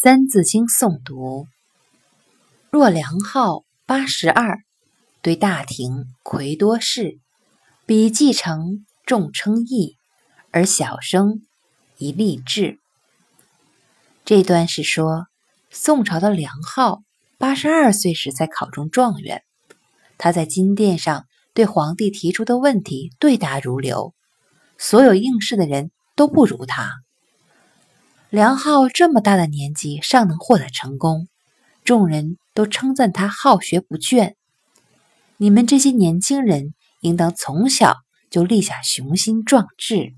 三字经诵读：若梁浩八十二，对大庭魁多士，比继承众称义，而小生宜立志。这段是说，宋朝的梁浩八十二岁时才考中状元，他在金殿上对皇帝提出的问题对答如流，所有应试的人都不如他。梁浩这么大的年纪尚能获得成功，众人都称赞他好学不倦。你们这些年轻人应当从小就立下雄心壮志。